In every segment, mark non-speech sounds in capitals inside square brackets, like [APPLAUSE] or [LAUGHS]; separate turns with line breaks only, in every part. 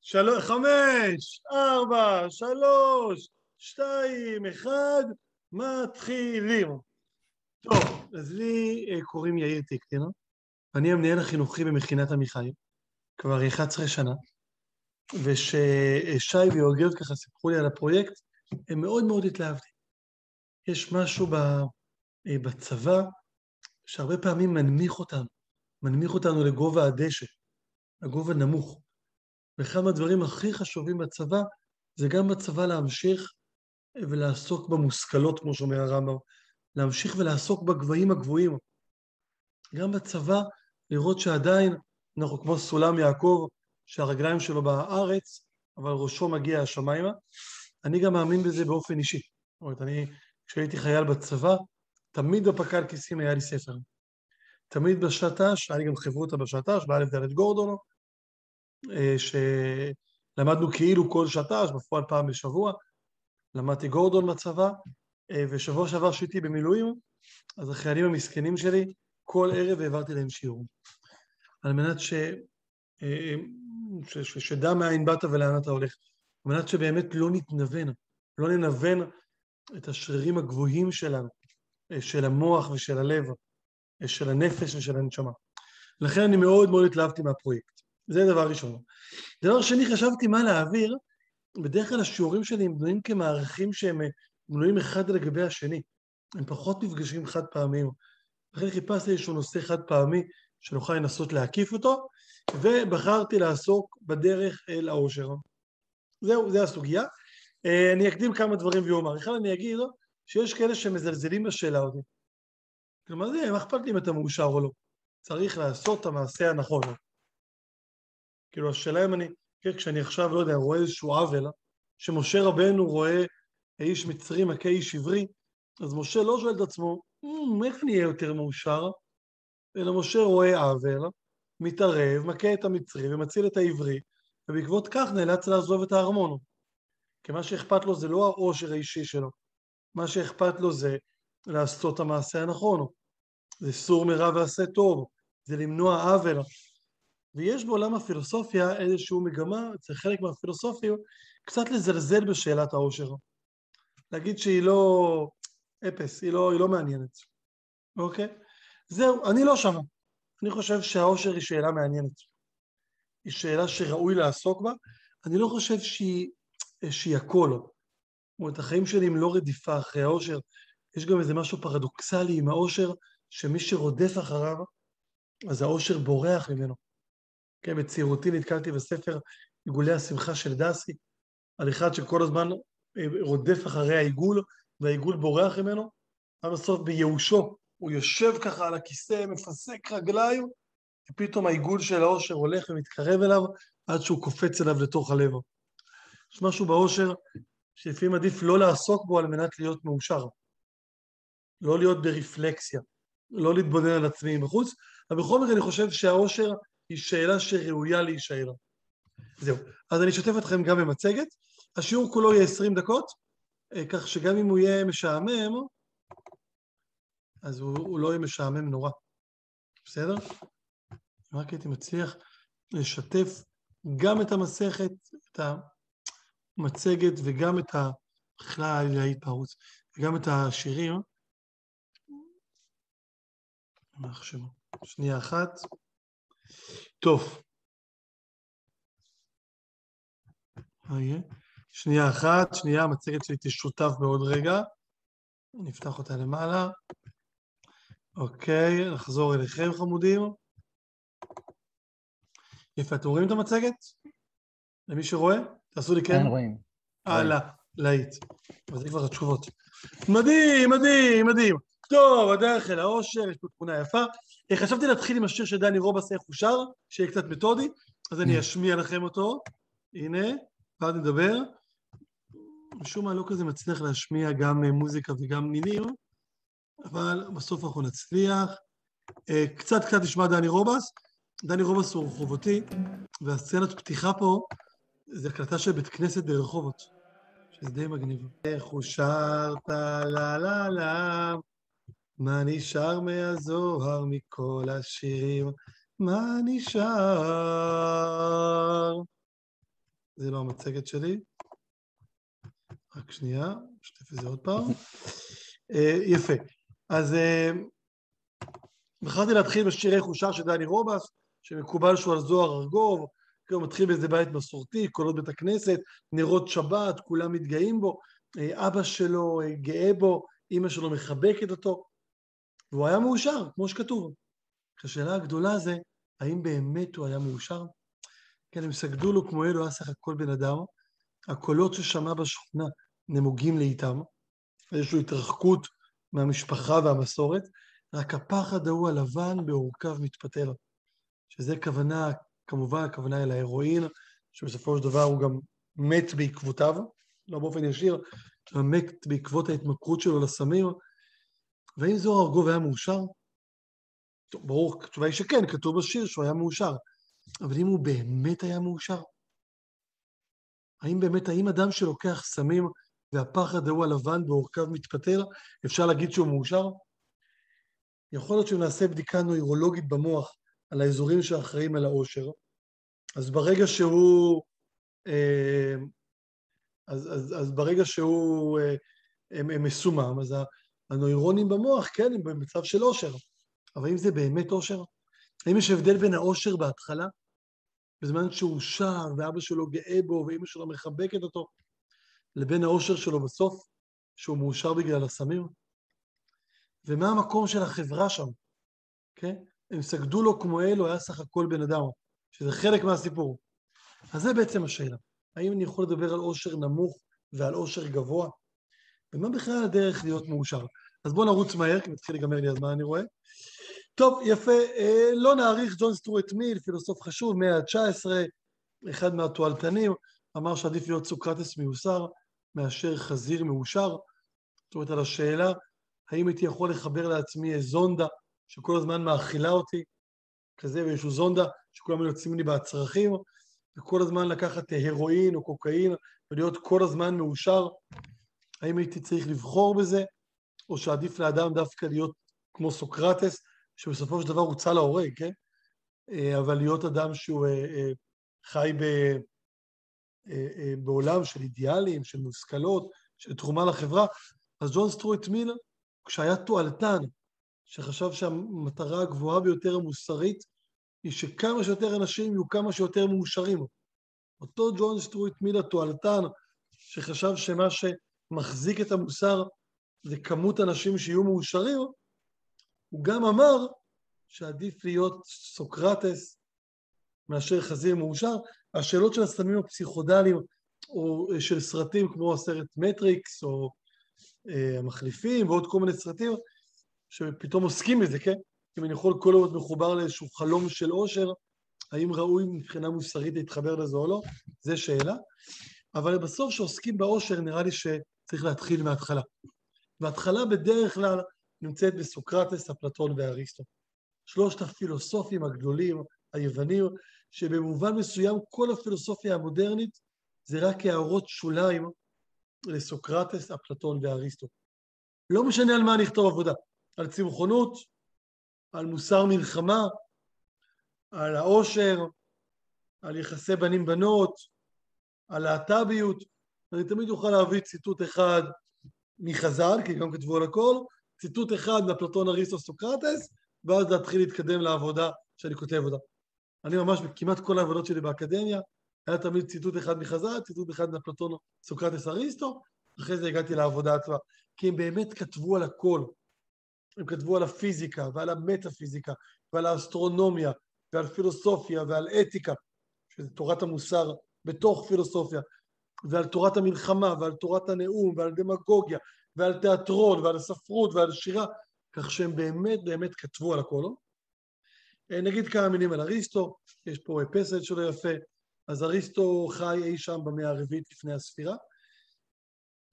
שלוש, חמש, ארבע, שלוש, שתיים, אחד, מתחילים. טוב, אז לי אה, קוראים יאיר טיקטין, אני המנהל החינוכי במכינת עמיחי, כבר 11 שנה, וששי ויוגב ככה סיפרו לי על הפרויקט, הם מאוד מאוד התלהבתי. יש משהו אה, בצבא שהרבה פעמים מנמיך אותנו, מנמיך אותנו לגובה הדשא, לגובה נמוך. ואחד מהדברים הכי חשובים בצבא, זה גם בצבא להמשיך ולעסוק במושכלות, כמו שאומר הרמב"ם, להמשיך ולעסוק בגבהים הגבוהים. גם בצבא, לראות שעדיין אנחנו כמו סולם יעקב, שהרגליים שלו בארץ, אבל ראשו מגיע השמיימה. אני גם מאמין בזה באופן אישי. זאת אומרת, אני, כשהייתי חייל בצבא, תמיד בפק"ל כיסים היה לי ספר. תמיד בשט"ש, היה לי גם חברותא בשט"ש, באלף דלת גורדונו, שלמדנו כאילו כל שט"ש, בפועל פעם בשבוע, למדתי גורדון בצבא, אה, ושבוע שעבר שהייתי במילואים, אז החיילים המסכנים שלי, כל ערב העברתי להם שיעור. על מנת ש... אה, ש... ש... שדע מאין באת ולאן אתה הולך. על מנת שבאמת לא נתנוון, לא ננוון את השרירים הגבוהים שלנו, של המוח ושל הלב, של הנפש ושל הנשמה. לכן אני מאוד מאוד התלהבתי מהפרויקט. זה דבר ראשון. דבר שני, חשבתי מה להעביר, בדרך כלל השיעורים שלי הם בנויים כמערכים שהם בנויים אחד לגבי השני. הם פחות מפגשים חד פעמיים. לכן חיפשתי איזשהו נושא חד פעמי שנוכל לנסות להקיף אותו, ובחרתי לעסוק בדרך אל העושר. זהו, זו הסוגיה. אה, אני אקדים כמה דברים ואומר. אחד אני אגיד שיש כאלה שמזלזלים בשאלה הזאת. כלומר, זה, מה אכפת לי אם אתה מאושר או לא? צריך לעשות את המעשה הנכון. כאילו, השאלה אם אני, כן, כשאני עכשיו, לא יודע, רואה איזשהו עוול, שמשה רבנו רואה איש מצרי מכה איש עברי, אז משה לא שואל את עצמו, אמ, איך אני אהיה יותר מאושר? אלא משה רואה עוול, מתערב, מכה את המצרי ומציל את העברי, ובעקבות כך נאלץ לעזוב את הארמון. כי מה שאכפת לו זה לא העושר האישי שלו, מה שאכפת לו זה לעשות את המעשה הנכון. זה סור מרע ועשה טוב, זה למנוע עוול. ויש בעולם הפילוסופיה איזושהי מגמה, אצל חלק מהפילוסופים, קצת לזלזל בשאלת העושר. להגיד שהיא לא אפס, היא לא, היא לא מעניינת, אוקיי? זהו, אני לא שמה. אני חושב שהעושר היא שאלה מעניינת. היא שאלה שראוי לעסוק בה. אני לא חושב שהיא, שהיא הכל. זאת אומרת, החיים שלי הם לא רדיפה אחרי העושר. יש גם איזה משהו פרדוקסלי עם העושר, שמי שרודף אחריו, אז העושר בורח ממנו. כן, בצעירותי נתקלתי בספר עיגולי השמחה של דסי, על אחד שכל הזמן אה, רודף אחרי העיגול, והעיגול בורח ממנו, ובסוף בייאושו, הוא יושב ככה על הכיסא, מפסק רגליים, ופתאום העיגול של העושר הולך ומתקרב אליו, עד שהוא קופץ אליו לתוך הלב. יש משהו בעושר שלפעמים עדיף לא לעסוק בו על מנת להיות מאושר. לא להיות ברפלקסיה, לא להתבונן על עצמי מבחוץ, אבל בכל מקרה אני חושב שהעושר היא שאלה שראויה להישאל. זהו. אז אני אשתף אתכם גם במצגת. השיעור כולו יהיה 20 דקות, אה, כך שגם אם הוא יהיה משעמם, אז הוא, הוא לא יהיה משעמם נורא. בסדר? רק הייתי מצליח לשתף גם את המסכת, את המצגת וגם את בכלל ההתפרעות, וגם את השירים. שנייה אחת. טוב. יהיה? שנייה אחת, שנייה, המצגת שלי תשותף בעוד רגע. נפתח אותה למעלה. אוקיי, נחזור אליכם חמודים. יפה, אתם רואים את המצגת? למי שרואה? תעשו לי כן.
כן, רואים.
הלאה, להיט. וזה כבר התשובות. מדהים, מדהים, מדהים. טוב, הדרך אל האושר, יש פה תמונה יפה. אה, חשבתי להתחיל עם השיר של דני רובס, איך הוא שר, שיהיה קצת מתודי, אז אני אשמיע לכם אותו. הנה, ואז נדבר. משום מה לא כזה מצליח להשמיע גם אה, מוזיקה וגם נינים, אבל בסוף אנחנו נצליח. אה, קצת קצת נשמע דני רובס. דני רובס הוא רחובותי, והסצנת פתיחה פה זה הקלטה של בית כנסת ברחובות, שזה די מגניב. איך הוא שר טה לה לה לה מה נשאר מהזוהר מכל השירים? מה נשאר? זה לא המצגת שלי. רק שנייה, נשתף את זה עוד פעם. אה, יפה. אז אה, בחרתי להתחיל בשירי חושה של דני רובס, שמקובל שהוא על זוהר ארגוב, הוא מתחיל באיזה בית מסורתי, קולות בית הכנסת, נרות שבת, כולם מתגאים בו, אה, אבא שלו גאה בו, אימא שלו מחבקת אותו, והוא היה מאושר, כמו שכתוב. השאלה הגדולה זה, האם באמת הוא היה מאושר? כן, הם סגדו לו כמו אלו, היה סך הכל בן אדם, הקולות ששמע בשכונה נמוגים לאיתם, איזושהי התרחקות מהמשפחה והמסורת, רק הפחד ההוא הלבן בעורקיו מתפתל. שזה כוונה, כמובן הכוונה אל ההרואין, שבסופו של דבר הוא גם מת בעקבותיו, לא באופן ישיר, מת בעקבות ההתמכרות שלו לסמים. והאם זוהר ארגוב היה מאושר? טוב, ברור, התשובה היא שכן, כתוב בשיר שהוא היה מאושר. אבל אם הוא באמת היה מאושר? האם באמת, האם אדם שלוקח סמים והפחד ההוא הלבן בעורקיו מתפטר, אפשר להגיד שהוא מאושר? יכול להיות שאם נעשה בדיקה נוירולוגית במוח על האזורים שאחראים על העושר, אז ברגע שהוא... אה, אז, אז, אז ברגע שהוא אה, מסומם, אז הנוירונים במוח, כן, הם במצב של עושר. אבל אם זה באמת עושר? האם יש הבדל בין העושר בהתחלה, בזמן שהוא שר ואבא שלו גאה בו ואימא שלו מחבקת אותו, לבין העושר שלו בסוף, שהוא מאושר בגלל הסמים? ומה המקום של החברה שם, כן? הם סגדו לו כמו אלו, היה סך הכל בן אדם, שזה חלק מהסיפור. אז זה בעצם השאלה. האם אני יכול לדבר על עושר נמוך ועל עושר גבוה? ומה בכלל הדרך להיות מאושר? אז בואו נרוץ מהר, כי מתחיל להיגמר לי הזמן, אני רואה. טוב, יפה. אה, לא נעריך ג'ון סטוארט מיל, פילוסוף חשוב, מאה ה-19, אחד מהתועלתנים, אמר שעדיף להיות סוקרטס מיוסר מאשר חזיר מאושר. זאת אומרת, על השאלה, האם הייתי יכול לחבר לעצמי זונדה שכל הזמן מאכילה אותי, כזה, ואיזשהו זונדה שכולם יוצאים לי בהצרכים, וכל הזמן לקחת הרואין או קוקאין ולהיות כל הזמן מאושר, האם הייתי צריך לבחור בזה, או שעדיף לאדם דווקא להיות כמו סוקרטס, שבסופו של דבר הוצא להורג, כן? אה, אבל להיות אדם שהוא אה, אה, חי ב, בעולם של אידיאלים, של מושכלות, של תרומה לחברה, אז ג'ון סטרואט מיל, כשהיה תועלתן, שחשב שהמטרה הגבוהה ביותר המוסרית היא שכמה שיותר אנשים יהיו כמה שיותר מאושרים. אותו ג'ון סטרואט מיל התועלתן, שחשב שמה שמחזיק את המוסר זה כמות אנשים שיהיו מאושרים, הוא גם אמר שעדיף להיות סוקרטס מאשר חזיר מאושר. השאלות של הסמים הפסיכודליים או של סרטים כמו הסרט מטריקס או אה, המחליפים ועוד כל מיני סרטים שפתאום עוסקים בזה, כן? אם אני יכול כל הזמן מחובר לאיזשהו חלום של עושר, האם ראוי מבחינה מוסרית להתחבר לזה או לא, זה שאלה. אבל בסוף כשעוסקים בעושר נראה לי שצריך להתחיל מההתחלה. וההתחלה בדרך כלל נמצאת בסוקרטס, אפלטון ואריסטו. שלושת הפילוסופים הגדולים, היוונים, שבמובן מסוים כל הפילוסופיה המודרנית זה רק הערות שוליים לסוקרטס, אפלטון ואריסטו. לא משנה על מה נכתוב עבודה, על צמחונות, על מוסר מלחמה, על העושר, על יחסי בנים-בנות, על להט"ביות. אני תמיד אוכל להביא ציטוט אחד מחז"ל, כי גם כתבו על הכל, ציטוט אחד מאפלטון אריסטו סוקרטס, ואז להתחיל להתקדם לעבודה שאני כותב אותה. אני ממש, כמעט כל העבודות שלי באקדמיה, היה תמיד ציטוט אחד מחז"ל, ציטוט אחד מאפלטון סוקרטס אריסטו, אחרי זה הגעתי לעבודה עצמה. כי הם באמת כתבו על הכל. הם כתבו על הפיזיקה ועל המטאפיזיקה ועל האסטרונומיה ועל פילוסופיה ועל אתיקה, שזה תורת המוסר בתוך פילוסופיה, ועל תורת המלחמה ועל תורת הנאום ועל דמגוגיה ועל תיאטרון ועל ספרות ועל שירה, כך שהם באמת באמת כתבו על הכל. אה, נגיד כמה מילים על אריסטו, יש פה פסל שלו יפה, אז אריסטו חי אי שם במאה הרביעית לפני הספירה.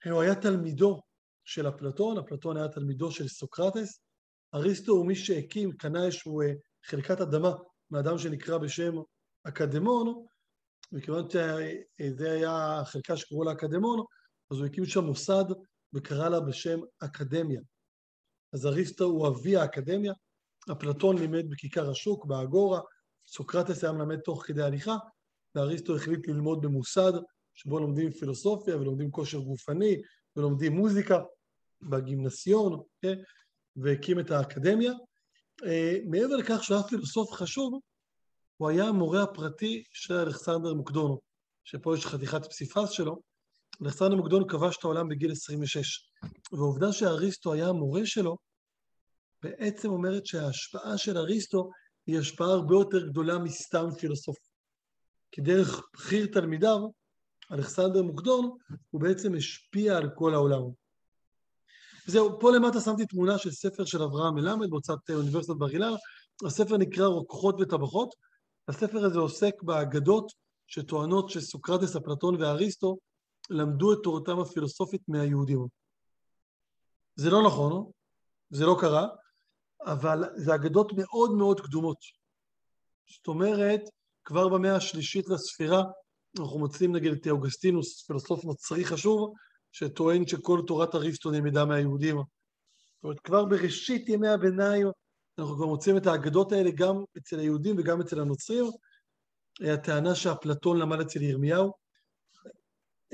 הוא היה תלמידו של אפלטון, אפלטון היה תלמידו של סוקרטס. אריסטו הוא מי שהקים, קנה איזשהו אה, חלקת אדמה מאדם שנקרא בשם אקדמון, מכיוון שזה היה חלקה שקראו לה אקדמון, אז הוא הקים שם מוסד וקרא לה בשם אקדמיה. אז אריסטו הוא אבי האקדמיה, אפלטון לימד בכיכר השוק, באגורה, סוקרטס היה מלמד תוך כדי הליכה, ואריסטו החליט ללמוד במוסד שבו לומדים פילוסופיה ולומדים כושר גופני ולומדים מוזיקה בגימנסיון, כן? והקים את האקדמיה. אה, מעבר לכך שהוא היה פילוסוף חשוב, הוא היה המורה הפרטי של אלכסנדר מוקדונו, שפה יש חתיכת פסיפס שלו. אלכסנדר מוקדונו כבש את העולם בגיל 26, והעובדה שאריסטו היה המורה שלו, בעצם אומרת שההשפעה של אריסטו היא השפעה הרבה יותר גדולה מסתם פילוסוף. כי דרך בכיר תלמידיו, אלכסנדר מוקדון, הוא בעצם השפיע על כל העולם. וזהו, פה למטה שמתי תמונה של ספר של אברהם מלמד בהוצאת אוניברסיטת בר אילן. הספר נקרא רוקחות וטבחות. הספר הזה עוסק באגדות שטוענות שסוקרטס, אפלטון ואריסטו למדו את תורתם הפילוסופית מהיהודים. זה לא נכון, זה לא קרה, אבל זה אגדות מאוד מאוד קדומות. זאת אומרת, כבר במאה השלישית לספירה, אנחנו מוצאים נגיד את אוגסטינוס, פילוסוף נוצרי חשוב, שטוען שכל תורת אריסטו נלמדה מהיהודים. זאת אומרת, כבר בראשית ימי הביניים אנחנו כבר מוצאים את האגדות האלה גם אצל היהודים וגם אצל הנוצרים. הטענה שאפלטון למד אצל ירמיהו,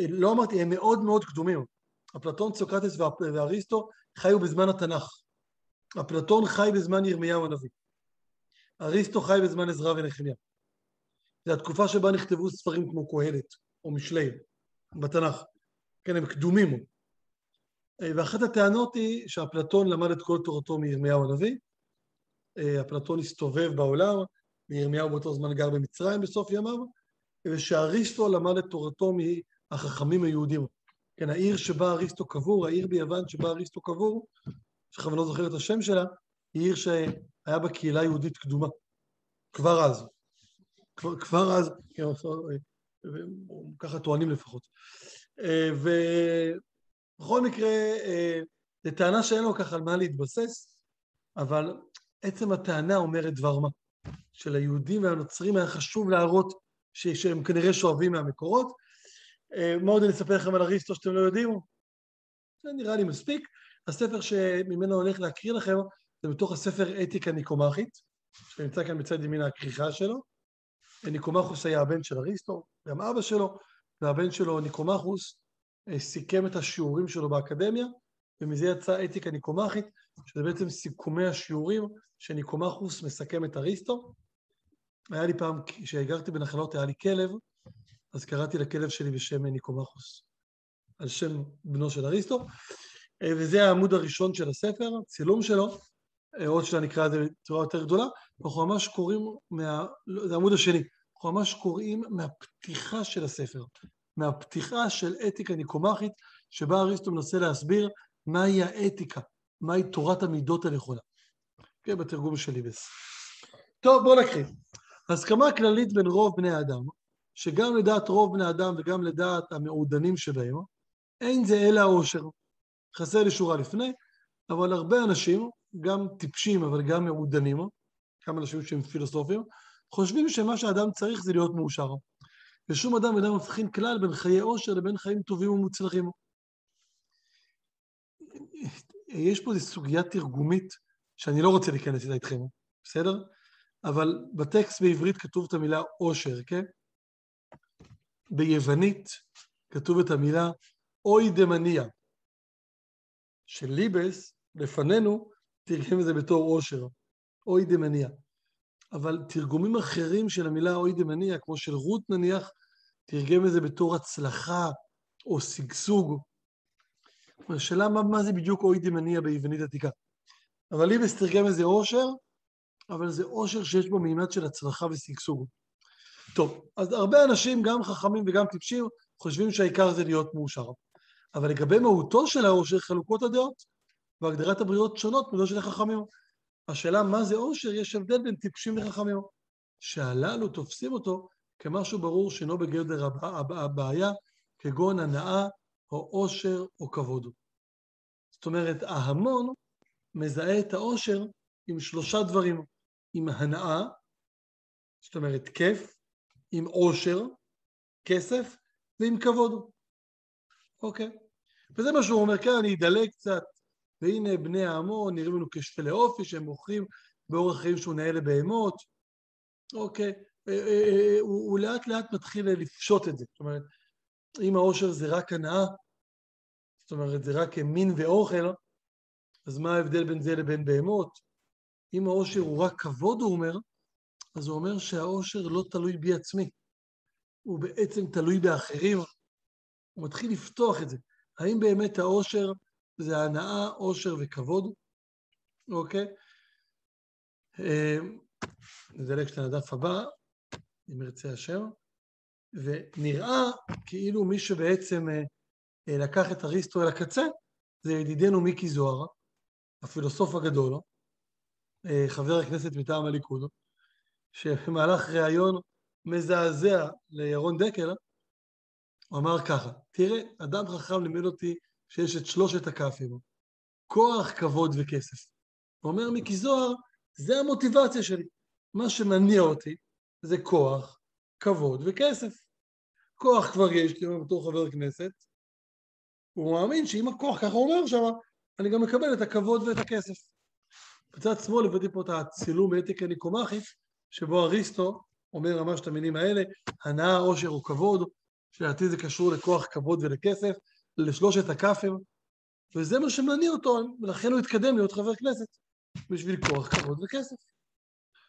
לא אמרתי, הם מאוד מאוד קדומים. אפלטון, סוקרטס ואריסטו חיו בזמן התנ"ך. אפלטון חי בזמן ירמיהו הנביא. אריסטו חי בזמן עזרא ונחמיה. זו התקופה שבה נכתבו ספרים כמו קהלת או משלי בתנ"ך. כן, הם קדומים. ואחת הטענות היא שאפלטון למד את כל תורתו מירמיהו הנביא. אפלטון הסתובב בעולם, וירמיהו באותו זמן גר במצרים בסוף ימיו, ושאריסטו למד את תורתו מהחכמים היהודים. כן, העיר שבה אריסטו קבור, העיר ביוון שבה אריסטו קבור, שכבר לא זוכר את השם שלה, היא עיר שהיה בה קהילה יהודית קדומה. כבר אז. כבר, כבר אז, כן, ככה טוענים לפחות. אה, ובכל מקרה, אה, זו טענה שאין לו ככה על מה להתבסס, אבל עצם הטענה אומרת דבר מה. שליהודים והנוצרים היה חשוב להראות שהם כנראה שואבים מהמקורות. אה, מה עוד אני אספר לכם על אריסטו שאתם לא יודעים? זה נראה לי מספיק. הספר שממנו הולך להקריא לכם זה מתוך הספר אתיקה ניקומחית, שנמצא כאן בצד ימין הכריכה שלו. ניקומחוס היה הבן של אריסטו, גם אבא שלו, והבן שלו ניקומחוס אה, סיכם את השיעורים שלו באקדמיה, ומזה יצאה אתיקה ניקומחית, שזה בעצם סיכומי השיעורים שניקומחוס מסכם את אריסטו. היה לי פעם, כשגרתי בנחלות היה לי כלב, אז קראתי לכלב שלי בשם ניקומחוס, על שם בנו של אריסטו. אה, וזה העמוד הראשון של הספר, צילום שלו, אה, עוד שנייה נקרא את זה בצורה יותר גדולה, אנחנו ממש קוראים, מה... לא, זה העמוד השני, אנחנו ממש קוראים מהפתיחה של הספר, מהפתיחה של אתיקה ניקומחית, שבה אריסטו מנסה להסביר מהי האתיקה, מהי תורת המידות הנכונה. כן, בתרגום של ליבס. טוב, בואו נקריא. הסכמה כללית בין רוב בני האדם, שגם לדעת רוב בני האדם וגם לדעת המעודנים שבהם, אין זה אלא העושר. חסר לי שורה לפני, אבל הרבה אנשים, גם טיפשים אבל גם מעודנים, כמה אנשים שהם פילוסופים, חושבים שמה שאדם צריך זה להיות מאושר. ושום אדם אינו מבחין כלל בין חיי עושר לבין חיים טובים ומוצלחים. יש פה איזו סוגיה תרגומית שאני לא רוצה להיכנס איתה איתכם, בסדר? אבל בטקסט בעברית כתוב את המילה עושר, כן? ביוונית כתוב את המילה אוי דמניה. של ליבס, לפנינו, תרגם את זה בתור עושר, אוי דמניה. אבל תרגומים אחרים של המילה אוי דמניה, כמו של רות נניח, תרגם את זה בתור הצלחה או שגשוג. השאלה מה, מה זה בדיוק אוי דמניה ביוונית עתיקה. אבל ליבס תרגם את זה עושר, אבל זה עושר שיש בו מימד של הצלחה ושגשוג. טוב, אז הרבה אנשים, גם חכמים וגם טיפשים, חושבים שהעיקר זה להיות מאושר. אבל לגבי מהותו של העושר חלוקות הדעות, והגדרת הבריות שונות מזו של החכמים. השאלה מה זה עושר, יש הבדל בין טיפשים לחכמים. שהללו תופסים אותו כמשהו ברור שאינו בגדר הבעיה, כגון הנאה או עושר או כבוד. זאת אומרת, ההמון מזהה את העושר עם שלושה דברים, עם הנאה, זאת אומרת כיף, עם עושר, כסף, ועם כבוד. אוקיי. וזה מה שהוא אומר, כן, אני אדלג קצת, והנה בני ההמון נראים לנו כשפלי אופי שהם מוכרים באורח חיים שהוא נאה לבהמות, אוקיי, הוא, הוא לאט לאט מתחיל לפשוט את זה. זאת אומרת, אם העושר זה רק הנאה, זאת אומרת, זה רק מין ואוכל, אז מה ההבדל בין זה לבין בהמות? אם העושר הוא רק כבוד, הוא אומר, אז הוא אומר שהעושר לא תלוי בי עצמי, הוא בעצם תלוי באחרים. הוא מתחיל לפתוח את זה. האם באמת העושר זה הנאה, עושר וכבוד? אוקיי? אמ, נדלג קצת לדף הבא, אם ירצה השם, ונראה כאילו מי שבעצם אה, לקח את אריסטו אל הקצה, זה ידידנו מיקי זוהר, הפילוסוף הגדול, אה, חבר הכנסת מטעם הליכוד, שבמהלך ראיון מזעזע לירון דקל, הוא אמר ככה, תראה, אדם חכם לימד אותי שיש את שלושת הכ"פים, כוח, כבוד וכסף. הוא אומר מיקי זוהר, זה המוטיבציה שלי. מה שמניע אותי זה כוח, כבוד וכסף. כוח כבר יש לי בתור חבר כנסת, הוא מאמין שאם הכוח, ככה אומר שם, אני גם מקבל את הכבוד ואת הכסף. בצד שמאל הבאתי פה את הצילום מאתיקה ניקומחית, שבו אריסטו אומר ממש את המינים האלה, הנאה, עושר וכבוד, שלדעתי זה קשור לכוח, כבוד ולכסף, לשלושת הכ"פים, וזה מה שמניע אותו, ולכן הוא התקדם להיות חבר כנסת, בשביל כוח, כבוד וכסף.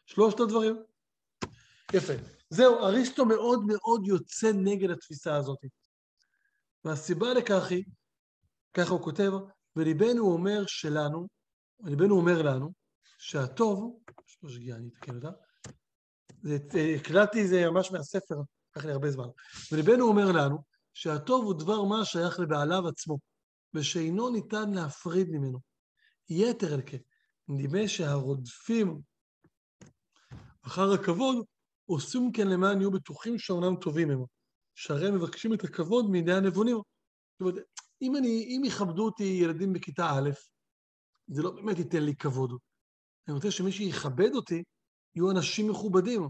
שלושת הדברים. יפה. זהו, אריסטו מאוד מאוד יוצא נגד התפיסה הזאת. והסיבה לכך היא, ככה הוא כותב, וליבנו אומר שלנו, ליבנו אומר לנו, שהטוב, יש פה שגיאה, אני אתקן אותה, הקלטתי את זה ממש מהספר, לקח לי הרבה זמן, וליבנו אומר לנו, שהטוב הוא דבר מה שייך לבעליו עצמו, ושאינו ניתן להפריד ממנו. יתר על כן, נדמה שהרודפים אחר הכבוד, עושים כן למען יהיו בטוחים שהעולם טובים הם, שהרי מבקשים את הכבוד מידי הנבונים. זאת אומרת, אם, אני, אם יכבדו אותי ילדים בכיתה א', זה לא באמת ייתן לי כבוד. אני רוצה שמי שיכבד אותי, יהיו אנשים מכובדים,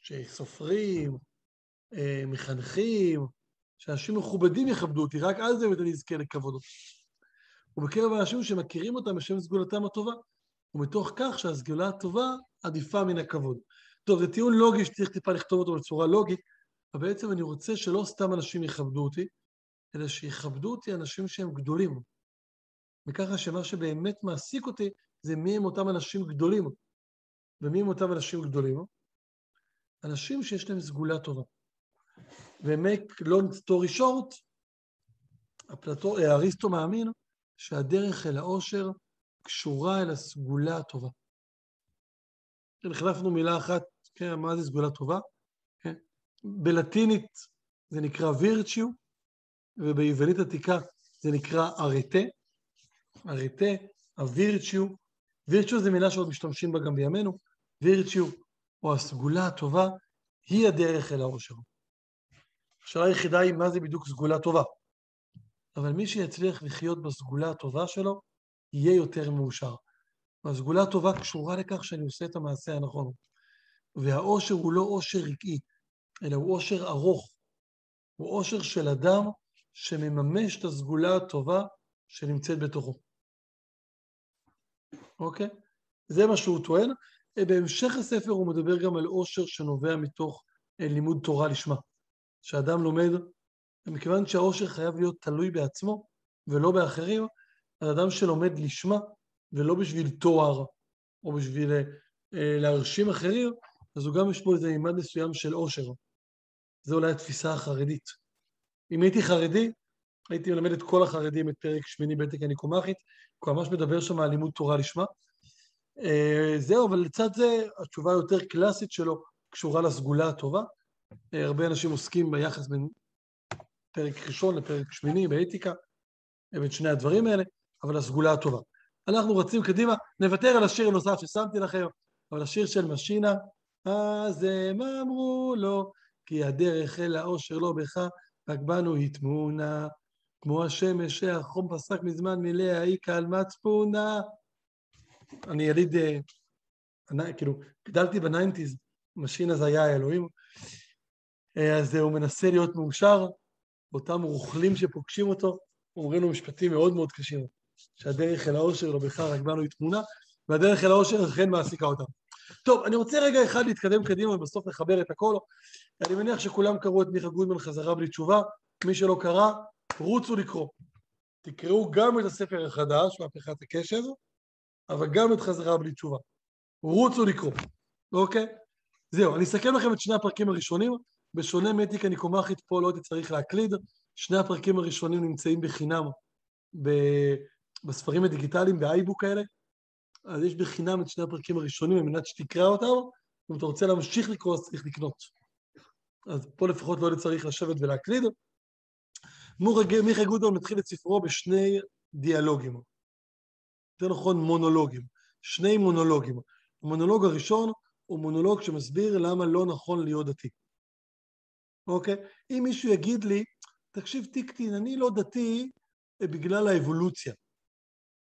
שסופרים, אה, מחנכים, שאנשים מכובדים יכבדו אותי, רק אז באמת אני אזכה לכבוד אותי. ובקרב האנשים שמכירים אותם בשם סגולתם הטובה, ומתוך כך שהסגולה הטובה עדיפה מן הכבוד. טוב, זה טיעון לוגי שצריך טיפה לכתוב אותו בצורה לוגית, אבל בעצם אני רוצה שלא סתם אנשים יכבדו אותי, אלא שיכבדו אותי אנשים שהם גדולים. וככה שמה שבאמת מעסיק אותי זה מי הם אותם אנשים גדולים. ומי הם אותם אנשים גדולים? אנשים שיש להם סגולה טובה. ו-make long story short, אפלטו, אריסטו מאמין שהדרך אל העושר קשורה אל הסגולה הטובה. החלפנו מילה אחת, כן, מה זה סגולה טובה? בלטינית זה נקרא וירצ'יו, וביוונית עתיקה זה נקרא ארטה. ארטה, הווירצ'יו, וירצ'יו זה מילה שעוד משתמשים בה גם בימינו, וירצ'יו, או הסגולה הטובה, היא הדרך אל העושר. השאלה היחידה היא מה זה בדיוק סגולה טובה. אבל מי שיצליח לחיות בסגולה הטובה שלו, יהיה יותר מאושר. והסגולה הטובה קשורה לכך שאני עושה את המעשה הנכון. והאושר הוא לא אושר רגעי, אלא הוא אושר ארוך. הוא אושר של אדם שמממש את הסגולה הטובה שנמצאת בתוכו. אוקיי? זה מה שהוא טוען. בהמשך הספר הוא מדבר גם על אושר שנובע מתוך לימוד תורה לשמה. שאדם לומד, מכיוון שהאושר חייב להיות תלוי בעצמו ולא באחרים, אז אדם שלומד לשמה ולא בשביל תואר או בשביל אה, להרשים אחרים, אז הוא גם יש פה איזה מימד מסוים של אושר. זו אולי התפיסה החרדית. אם הייתי חרדי, הייתי מלמד את כל החרדים את פרק שמיני בתק הניקומחית, הוא ממש מדבר שם על לימוד תורה לשמה. אה, זהו, אבל לצד זה, התשובה היותר קלאסית שלו קשורה לסגולה הטובה. אה, הרבה אנשים עוסקים ביחס בין פרק ראשון לפרק שמיני באתיקה, בין שני הדברים האלה, אבל הסגולה הטובה. אנחנו רצים קדימה, נוותר על השיר הנוסף ששמתי לכם, אבל השיר של משינה, אז הם אמרו לו, כי הדרך אל האושר לא בך, רק בנו היא תמונה, כמו השמש שהחום פסק מזמן מלאה העיקה על מצפונה. אני יליד, אה, כאילו, גדלתי בניינטיז, משינה זה היה האלוהים, אה, אז הוא מנסה להיות מאושר, אותם רוכלים שפוגשים אותו, אומרים לו משפטים מאוד מאוד קשים, שהדרך אל האושר לא בך רק בנו היא תמונה, והדרך אל האושר אכן מעסיקה אותם. טוב, אני רוצה רגע אחד להתקדם קדימה ובסוף לחבר את הכל. אני מניח שכולם קראו את מיכה גודמן חזרה בלי תשובה. מי שלא קרא, רוצו לקרוא. תקראו גם את הספר החדש, מהפכת הקשר, אבל גם את חזרה בלי תשובה. רוצו לקרוא, אוקיי? זהו, אני אסכם לכם את שני הפרקים הראשונים. בשונה מאתיקה ניקומחית, פה לא הייתי צריך להקליד. שני הפרקים הראשונים נמצאים בחינם בספרים הדיגיטליים, באייבוק האלה. אז יש בחינם את שני הפרקים הראשונים על מנת שתקרא אותם, אם אתה רוצה להמשיך לקרוא אז צריך לקנות. אז פה לפחות לא צריך לשבת ולהקליד. מיכה גודון מתחיל את ספרו בשני דיאלוגים, יותר נכון מונולוגים, שני מונולוגים. המונולוג הראשון הוא מונולוג שמסביר למה לא נכון להיות דתי. אוקיי? אם מישהו יגיד לי, תקשיב טיקטין, אני לא דתי בגלל האבולוציה.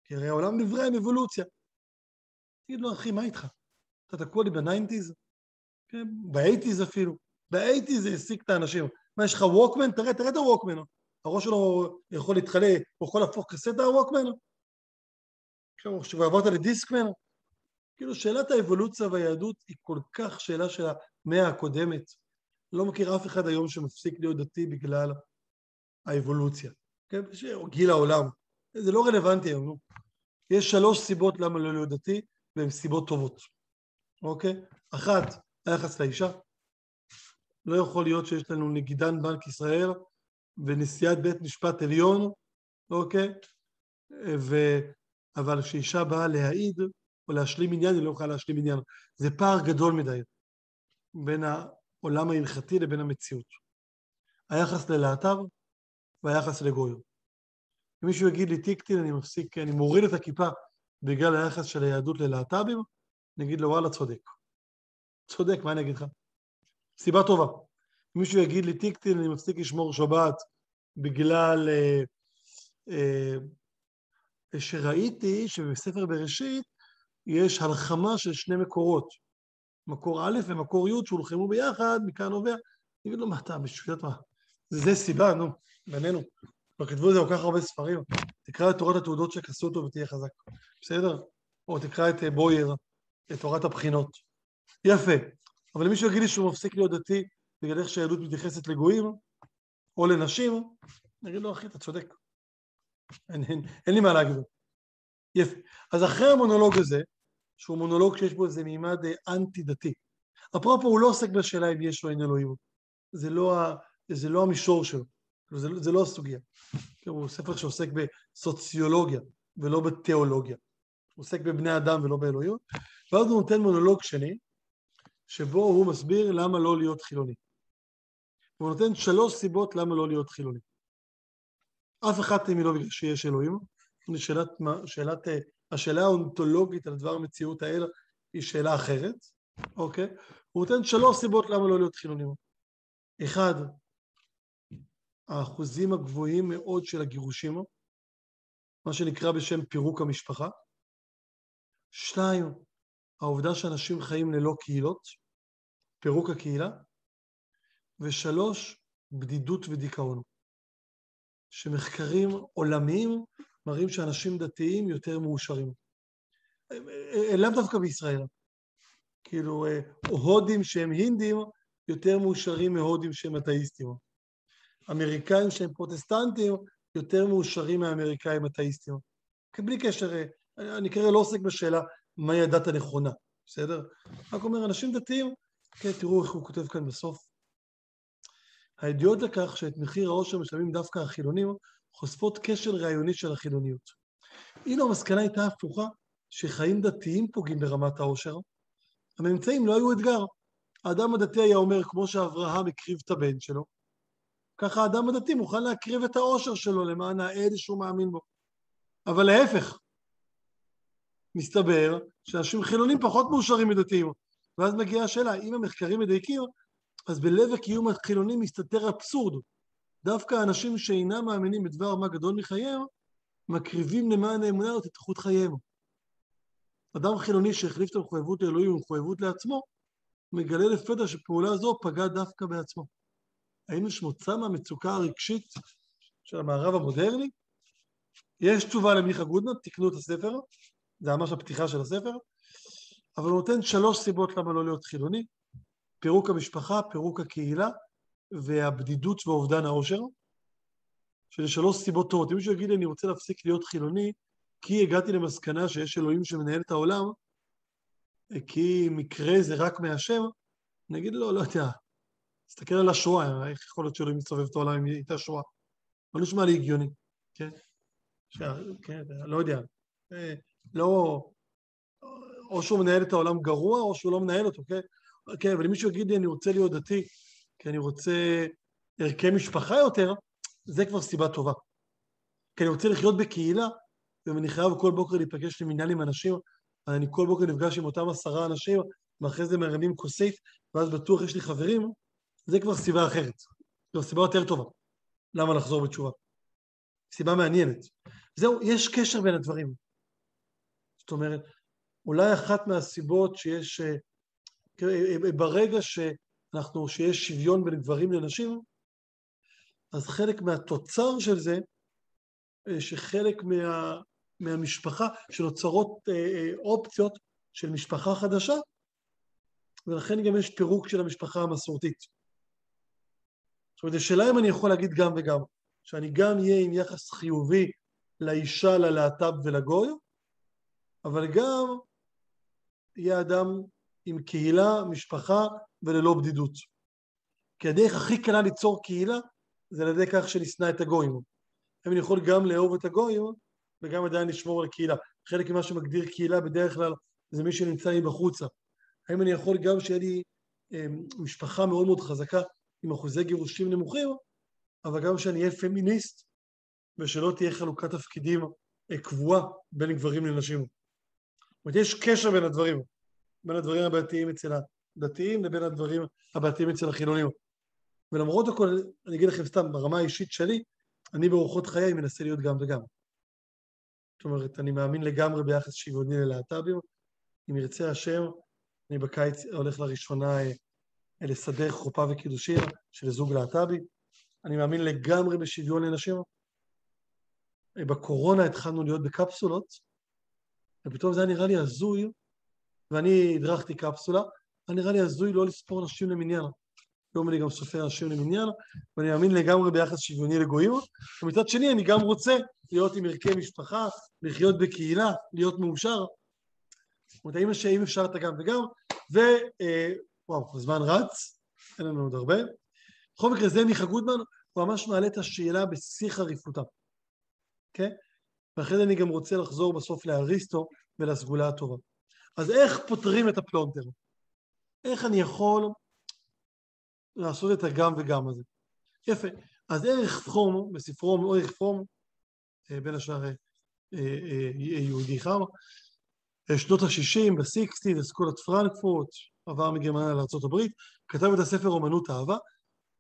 כי הרי העולם נברא עם אבולוציה. תגיד לו, אחי, מה איתך? אתה תקוע לי ב nineties? כן, ב eighties אפילו. ב eighties זה העסיק את האנשים. מה, יש לך ווקמן? תראה, תראה את הווקמן. הראש שלו יכול להתחלק, הוא יכול להפוך קסטה הווקמן? כשעברת לדיסקמן? כאילו, שאלת האבולוציה והיהדות היא כל כך שאלה של המאה הקודמת. לא מכיר אף אחד היום שמפסיק להיות דתי בגלל האבולוציה, כן? גיל העולם. זה לא רלוונטי היום. יש שלוש סיבות למה לא להיות דתי, והן סיבות טובות, אוקיי? אחת, היחס לאישה. לא יכול להיות שיש לנו נגידן בנק ישראל ונשיאת בית משפט עליון, אוקיי? ו... אבל כשאישה באה להעיד או להשלים עניין, היא לא יכולה להשלים עניין. זה פער גדול מדי בין העולם ההלכתי לבין המציאות. היחס ללהט"ב והיחס לגויר. אם מישהו יגיד לי טיקטין, אני מפסיק, אני מוריד את הכיפה בגלל היחס של היהדות ללהט"בים, נגיד לו וואלה צודק. צודק, מה אני אגיד לך? סיבה טובה. מישהו יגיד לי טיקטין, אני מפסיק לשמור שבת בגלל אה, אה, שראיתי שבספר בראשית יש הלחמה של שני מקורות, מקור א' ומקור י' שהולחמו ביחד, מכאן עובר. אני אגיד לו, מה אתה, בשבילות מה? זה סיבה, נו, בינינו. כבר כתבו על זה כל כך הרבה ספרים. תקרא את תורת התעודות של קסוטו ותהיה חזק, בסדר? או תקרא את אה, בויר, את תורת הבחינות. יפה. אבל אם מישהו יגיד לי שהוא מפסיק להיות דתי בגלל איך שהיהדות מתייחסת לגויים או לנשים, אני אגיד לו, אחי, אתה צודק. אין, אין, אין לי מה להגיד. יפה. אז אחרי המונולוג הזה, שהוא מונולוג שיש בו איזה מימד אה, אנטי-דתי, אפרופו הוא לא עוסק בשאלה אם יש או אין אלוהים, זה לא, זה לא המישור שלו. זה, זה לא הסוגיה. הוא ספר שעוסק בסוציולוגיה ולא בתיאולוגיה. הוא עוסק בבני אדם ולא באלוהיות, ואז הוא נותן מונולוג שני, שבו הוא מסביר למה לא להיות חילוני. הוא נותן שלוש סיבות למה לא להיות חילוני. אף אחת מהן היא לא בגלל שיש אלוהים, שאלת, שאלת, השאלה האונתולוגית על דבר מציאות האל היא שאלה אחרת, אוקיי? הוא נותן שלוש סיבות למה לא להיות חילונים. אחד, האחוזים הגבוהים מאוד של הגירושים, מה שנקרא בשם פירוק המשפחה. שתיים, העובדה שאנשים חיים ללא קהילות, פירוק הקהילה. ושלוש, בדידות ודיכאון. שמחקרים עולמיים מראים שאנשים דתיים יותר מאושרים. לאו דווקא בישראל. כאילו, הודים שהם הינדים יותר מאושרים מהודים שהם אתאיסטים. אמריקאים שהם פרוטסטנטים יותר מאושרים מהאמריקאים אתאיסטים. בלי קשר, אני כרגע לא עוסק בשאלה מהי הדת הנכונה, בסדר? רק אומר, אנשים דתיים, כן, תראו איך הוא כותב כאן בסוף. הידיעות לכך שאת מחיר העושר משלמים דווקא החילונים, חושפות קשר רעיוני של החילוניות. אילו המסקנה הייתה הפוכה, שחיים דתיים פוגעים ברמת העושר, הממצאים לא היו אתגר. האדם הדתי היה אומר, כמו שאברהם הקריב את הבן שלו, ככה האדם הדתי מוכן להקריב את העושר שלו למען העד שהוא מאמין בו. אבל להפך, מסתבר שאנשים חילונים פחות מאושרים מדתיים. ואז מגיעה השאלה, אם המחקרים מדייקים, אז בלב הקיום החילוני מסתתר אבסורד. דווקא האנשים שאינם מאמינים בדבר מה גדול מחייהם, מקריבים למען האמונה הזאת את איכות חייהם. אדם חילוני שהחליף את המחויבות לאלוהים ומחויבות לעצמו, מגלה לפתע שפעולה זו פגעה דווקא בעצמו. האם יש מוצא מהמצוקה הרגשית של המערב המודרני? יש תשובה למיכה גודמן, תקנו את הספר, זה ממש הפתיחה של הספר. אבל הוא נותן שלוש סיבות למה לא להיות חילוני, פירוק המשפחה, פירוק הקהילה והבדידות ואובדן העושר, שזה שלוש סיבות טובות. אם מישהו יגיד לי, אני רוצה להפסיק להיות חילוני, כי הגעתי למסקנה שיש אלוהים שמנהל את העולם, כי מקרה זה רק מהשם, אני אגיד לו, לא יודע, תסתכל על השואה, איך יכול להיות שאלוהים מסתובב את העולם אם הייתה שואה? לא נשמע לי הגיוני, כן? כן, לא יודע. אה, לא... או שהוא מנהל את העולם גרוע, או שהוא לא מנהל אותו, כן? כן, אבל אם מישהו יגיד לי, אני רוצה להיות דתי, כי אני רוצה ערכי משפחה יותר, זה כבר סיבה טובה. כי אני רוצה לחיות בקהילה, ואני חייב כל בוקר להיפגש למניין עם אנשים, אני כל בוקר נפגש עם אותם עשרה אנשים, ואחרי זה מרימים כוסית, ואז בטוח יש לי חברים, זה כבר סיבה אחרת. זו סיבה יותר טובה. למה לחזור בתשובה? סיבה מעניינת. זהו, יש קשר בין הדברים. זאת אומרת, אולי אחת מהסיבות שיש, אה, אה, ברגע שאנחנו, שיש שוויון בין גברים לנשים, אז חלק מהתוצר של זה, אה, שחלק מה, מהמשפחה, שנוצרות אופציות של משפחה חדשה, ולכן גם יש פירוק של המשפחה המסורתית. זאת אומרת, השאלה אם אני יכול להגיד גם וגם, שאני גם אהיה עם יחס חיובי לאישה, ללהט"ב ולגוי, אבל גם יהיה אדם עם קהילה, משפחה וללא בדידות. כי הדרך הכי קלה ליצור קהילה זה על ידי כך שנשנא את הגויים. האם אני יכול גם לאהוב את הגויים וגם עדיין לשמור על קהילה. חלק ממה שמגדיר קהילה בדרך כלל זה מי שנמצא לי בחוצה. האם אני יכול גם שיהיה לי אה, משפחה מאוד מאוד חזקה עם אחוזי גירושים נמוכים, אבל גם שאני אהיה פמיניסט ושלא תהיה חלוקת תפקידים אה, קבועה בין גברים לנשים. זאת אומרת, יש קשר בין הדברים, בין הדברים הבעייתיים אצל הדתיים לבין הדברים הבעייתיים אצל החילונים. ולמרות הכל, אני אגיד לכם סתם, ברמה האישית שלי, אני באורחות חיי מנסה להיות גם וגם. זאת אומרת, אני מאמין לגמרי ביחס שוויוני ללהט"בים. אם ירצה השם, אני בקיץ הולך לראשונה אה, לסדר חופה וקידושין של זוג להט"בי. אני מאמין לגמרי בשוויון לנשים. בקורונה התחלנו להיות בקפסולות, ופתאום זה היה נראה לי הזוי, ואני הדרכתי קפסולה, היה נראה לי הזוי לא לספור נשים למניין. היום אני גם סופר נשים למניין, ואני מאמין לגמרי ביחס שוויוני לגויים, ומצד שני אני גם רוצה להיות עם ערכי משפחה, לחיות בקהילה, להיות מאושר. זאת אומרת, האם אפשר את הגם וגם, ו... אה, וואו, הזמן רץ, אין לנו עוד הרבה. בכל מקרה, זה מיכה גודמן, הוא ממש מעלה את השאלה בשיא חריפותה, אוקיי? Okay? ואחרי זה אני גם רוצה לחזור בסוף לאריסטו ולסגולה הטובה. אז איך פותרים את הפלונטר? איך אני יכול לעשות את הגם וגם הזה? יפה. אז אריך פרום, בספרו אריך פרום, אה, בין השאר אה, אה, יהודי חם, שנות ה-60, ב-60, אסכולת פרנקפורט, עבר מגרמניה לארה"ב, כתב את הספר אומנות אהבה.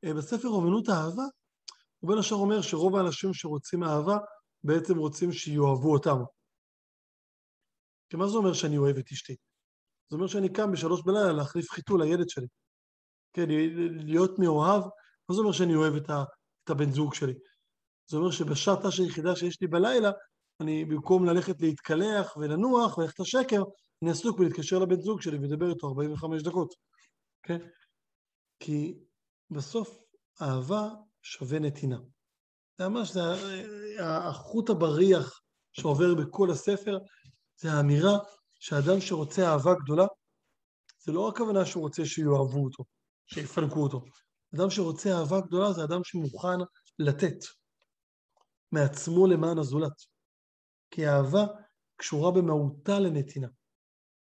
בספר אומנות אהבה, הוא בין השאר אומר שרוב האנשים שרוצים אהבה, בעצם רוצים שיאהבו אותם. כי מה זה אומר שאני אוהב את אשתי? זה אומר שאני קם בשלוש בלילה להחליף חיתול לילד שלי. כן, להיות מאוהב, מה זה אומר שאני אוהב את, ה, את הבן זוג שלי? זה אומר שבשעת היחידה שיש לי בלילה, אני במקום ללכת להתקלח ולנוח וללכת לשקר, אני עסוק בלהתקשר לבן זוג שלי ולדבר איתו 45 דקות, כן? כי בסוף אהבה שווה נתינה. זה ממש, זה החוט הבריח שעובר בכל הספר, זה האמירה שאדם שרוצה אהבה גדולה, זה לא הכוונה שהוא רוצה שיאהבו אותו, שיפנקו אותו. אדם שרוצה אהבה גדולה זה אדם שמוכן לתת מעצמו למען הזולת. כי אהבה קשורה במהותה לנתינה,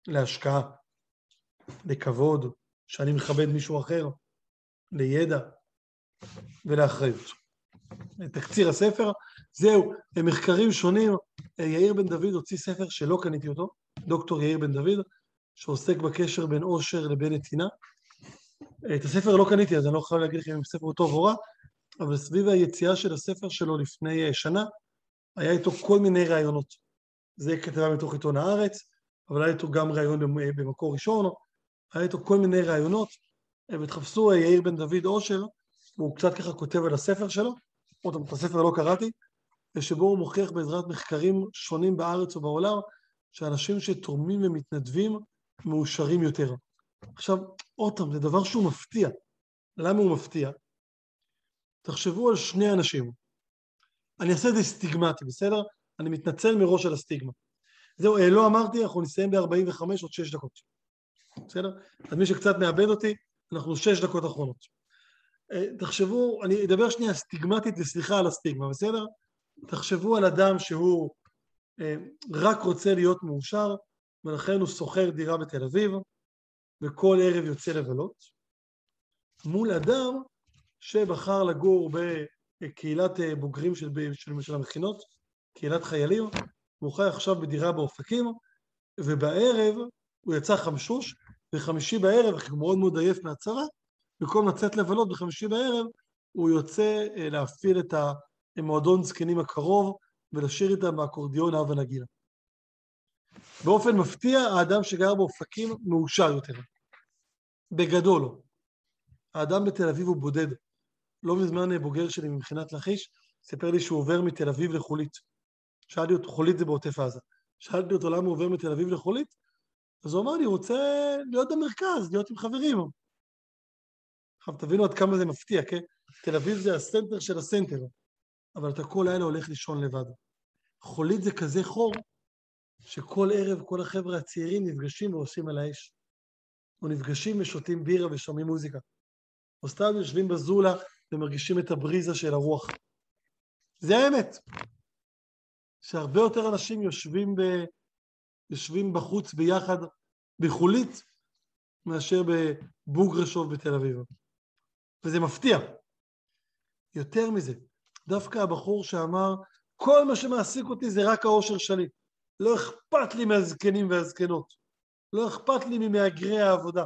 להשקעה, לכבוד, שאני מכבד מישהו אחר, לידע ולאחריות. תקציר הספר, זהו, מחקרים שונים, יאיר בן דוד הוציא ספר שלא קניתי אותו, דוקטור יאיר בן דוד, שעוסק בקשר בין עושר לבין נתינה. את הספר לא קניתי, אז אני לא יכול להגיד לכם אם הספר הוא טוב או רע, אבל סביב היציאה של הספר שלו לפני שנה, היה איתו כל מיני רעיונות. זה כתבה מתוך עיתון הארץ, אבל היה איתו גם רעיון במקור ראשון, היה איתו כל מיני רעיונות, ותחפשו יאיר בן דוד אושר, והוא קצת ככה כותב על הספר שלו, עוד את הספר לא קראתי, ושבו הוא מוכיח בעזרת מחקרים שונים בארץ ובעולם, שאנשים שתורמים ומתנדבים מאושרים יותר. עכשיו, עוד פעם, זה דבר שהוא מפתיע. למה הוא מפתיע? תחשבו על שני אנשים. אני אעשה את זה סטיגמטי, בסדר? אני מתנצל מראש על הסטיגמה. זהו, אה, לא אמרתי, אנחנו נסיים ב-45 עוד 6 דקות. בסדר? אז מי שקצת מאבד אותי, אנחנו 6 דקות אחרונות. אה, תחשבו, אני אדבר שנייה סטיגמטית וסליחה על הסטיגמה, בסדר? תחשבו על אדם שהוא אה, רק רוצה להיות מאושר, ולכן הוא שוכר דירה בתל אביב, וכל ערב יוצא לבלות, מול אדם שבחר לגור בקהילת בוגרים של, של, של המכינות, קהילת חיילים, והוא חי עכשיו בדירה באופקים, ובערב הוא יצא חמשוש, וחמישי בערב, הוא מאוד מאוד עייף מהצרה, במקום לצאת לבלות בחמישי בערב, הוא יוצא אה, להפעיל את המועדון זקנים הקרוב ולשיר איתם באקורדיון אב הנגילה. באופן מפתיע, האדם שגר באופקים מאושר יותר. בגדול. האדם בתל אביב הוא בודד. לא מזמן אה, בוגר שלי ממכינת לכיש, סיפר לי שהוא עובר מתל אביב לחולית. שאלתי אותו, חולית זה בעוטף עזה. שאלתי אותו למה הוא עובר מתל אביב לחולית, אז הוא אמר לי, הוא רוצה להיות במרכז, להיות עם חברים. עכשיו תבינו עד כמה זה מפתיע, כן? תל אביב זה הסנטר של הסנטר, אבל אתה כל לילה הולך לישון לבד. חולית זה כזה חור, שכל ערב כל החבר'ה הצעירים נפגשים ועושים על האש. או נפגשים ושותים בירה ושומעים מוזיקה. או סתם יושבים בזולה ומרגישים את הבריזה של הרוח. זה האמת. שהרבה יותר אנשים יושבים, ב... יושבים בחוץ ביחד בחולית מאשר בבוגרשוב בתל אביב. וזה מפתיע. יותר מזה, דווקא הבחור שאמר, כל מה שמעסיק אותי זה רק האושר שלי. לא אכפת לי מהזקנים והזקנות. לא אכפת לי ממהגרי העבודה.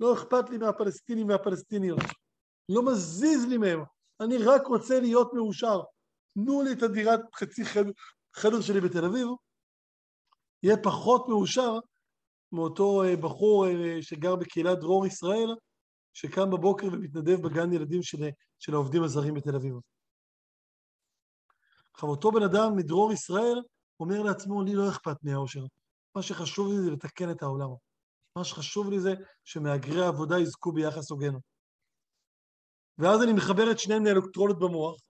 לא אכפת לי מהפלסטינים והפלסטיניות. לא מזיז לי מהם. אני רק רוצה להיות מאושר. תנו לי את הדירת חצי חדר, חדר שלי בתל אביב, יהיה פחות מאושר מאותו אה, בחור אה, שגר בקהילת דרור ישראל, שקם בבוקר ומתנדב בגן ילדים של, של העובדים הזרים בתל אביב. עכשיו אותו בן אדם מדרור ישראל אומר לעצמו, לי לא אכפת מהאושר, מה שחשוב לי זה לתקן את העולם. מה שחשוב לי זה שמהגרי העבודה יזכו ביחס הוגן. ואז אני מחבר את שניהם לאלקטרונות במוח,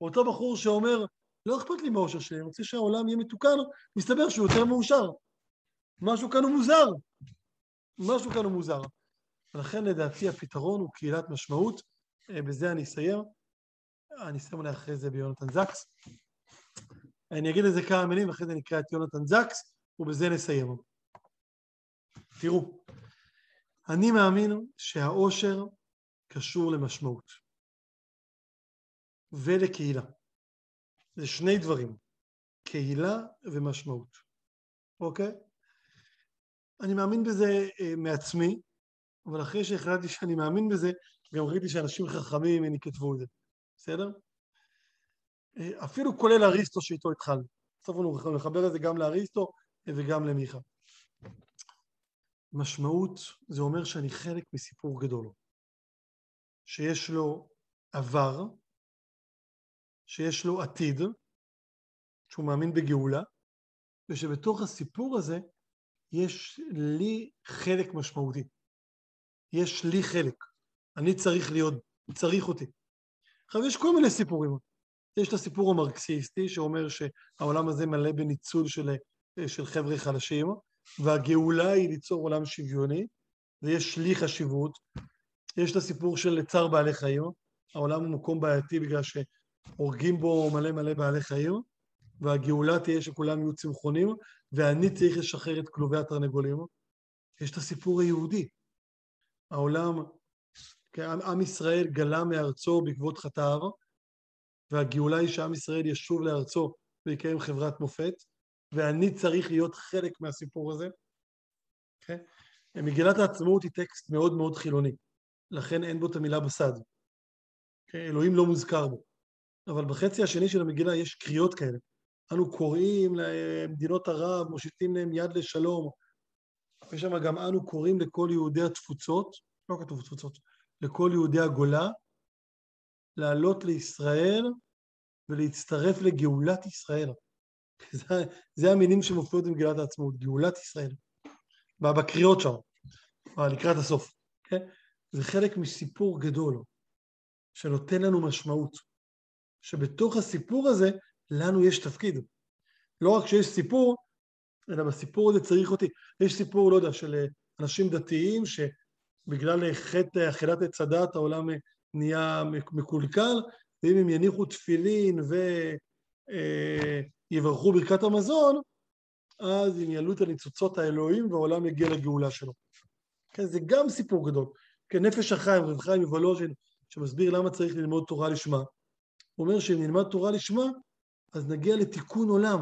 אותו בחור שאומר, לא אכפת לי מהאושר שלי, אני רוצה שהעולם יהיה מתוקן, מסתבר שהוא יותר מאושר. משהו כאן הוא מוזר. משהו כאן הוא מוזר. ולכן לדעתי הפתרון הוא קהילת משמעות. אה, בזה אני אסיים. אני אסיים אולי אחרי זה ביונתן זקס. אני אגיד לזה כמה מילים, ואחרי זה נקרא את יונתן זקס, ובזה נסיים. תראו, אני מאמין שהאושר קשור למשמעות ולקהילה. זה שני דברים, קהילה ומשמעות, אוקיי? אני מאמין בזה אה, מעצמי, אבל אחרי שהחלטתי שאני מאמין בזה, גם ראיתי שאנשים חכמים ממני כתבו את זה, בסדר? אה, אפילו כולל אריסטו שאיתו התחלנו. בסוף אנחנו נחבר את זה גם לאריסטו וגם למיכה. משמעות זה אומר שאני חלק מסיפור גדול, שיש לו עבר, שיש לו עתיד, שהוא מאמין בגאולה, ושבתוך הסיפור הזה יש לי חלק משמעותי. יש לי חלק. אני צריך להיות, צריך אותי. עכשיו, יש כל מיני סיפורים. יש את הסיפור המרקסיסטי שאומר שהעולם הזה מלא בניצול של, של חבר'ה חלשים, והגאולה היא ליצור עולם שוויוני, ויש לי חשיבות. יש את הסיפור של צער בעלי חיים, העולם הוא מקום בעייתי בגלל שהורגים בו מלא מלא בעלי חיים, והגאולה תהיה שכולם יהיו צמחונים, ואני צריך לשחרר את כלובי התרנגולים. יש את הסיפור היהודי. העולם, כן, עם ישראל גלה מארצו בעקבות חטאיו, והגאולה היא שעם ישראל ישוב לארצו ויקיים חברת מופת, ואני צריך להיות חלק מהסיפור הזה. Okay? כן? מגילת העצמאות היא טקסט מאוד מאוד חילוני, לכן אין בו את המילה בסד. Okay? כן? אלוהים לא מוזכר בו. אבל בחצי השני של המגילה יש קריאות כאלה. אנו קוראים למדינות ערב, מושיטים להם יד לשלום. יש שם גם אנו קוראים לכל יהודי התפוצות, לא כתוב תפוצות, לכל יהודי הגולה, לעלות לישראל ולהצטרף לגאולת ישראל. [LAUGHS] זה, זה המינים שמופיעות במגילת העצמאות, גאולת ישראל. בקריאות שם, לקראת הסוף, כן? זה חלק מסיפור גדול שנותן לנו משמעות, שבתוך הסיפור הזה לנו יש תפקיד. לא רק שיש סיפור, אלא בסיפור הזה צריך אותי. יש סיפור, לא יודע, של אנשים דתיים שבגלל חטא אכילת עץ הדת העולם נהיה מקולקל, ואם הם יניחו תפילין ויברכו אה, ברכת המזון, אז הם יעלו את הניצוצות האלוהים והעולם יגיע לגאולה שלו. כן, זה גם סיפור גדול. כן, נפש החיים, רב חיים מוולוז'ין, שמסביר למה צריך ללמוד תורה לשמה. הוא אומר שאם נלמד תורה לשמה, אז נגיע לתיקון עולם,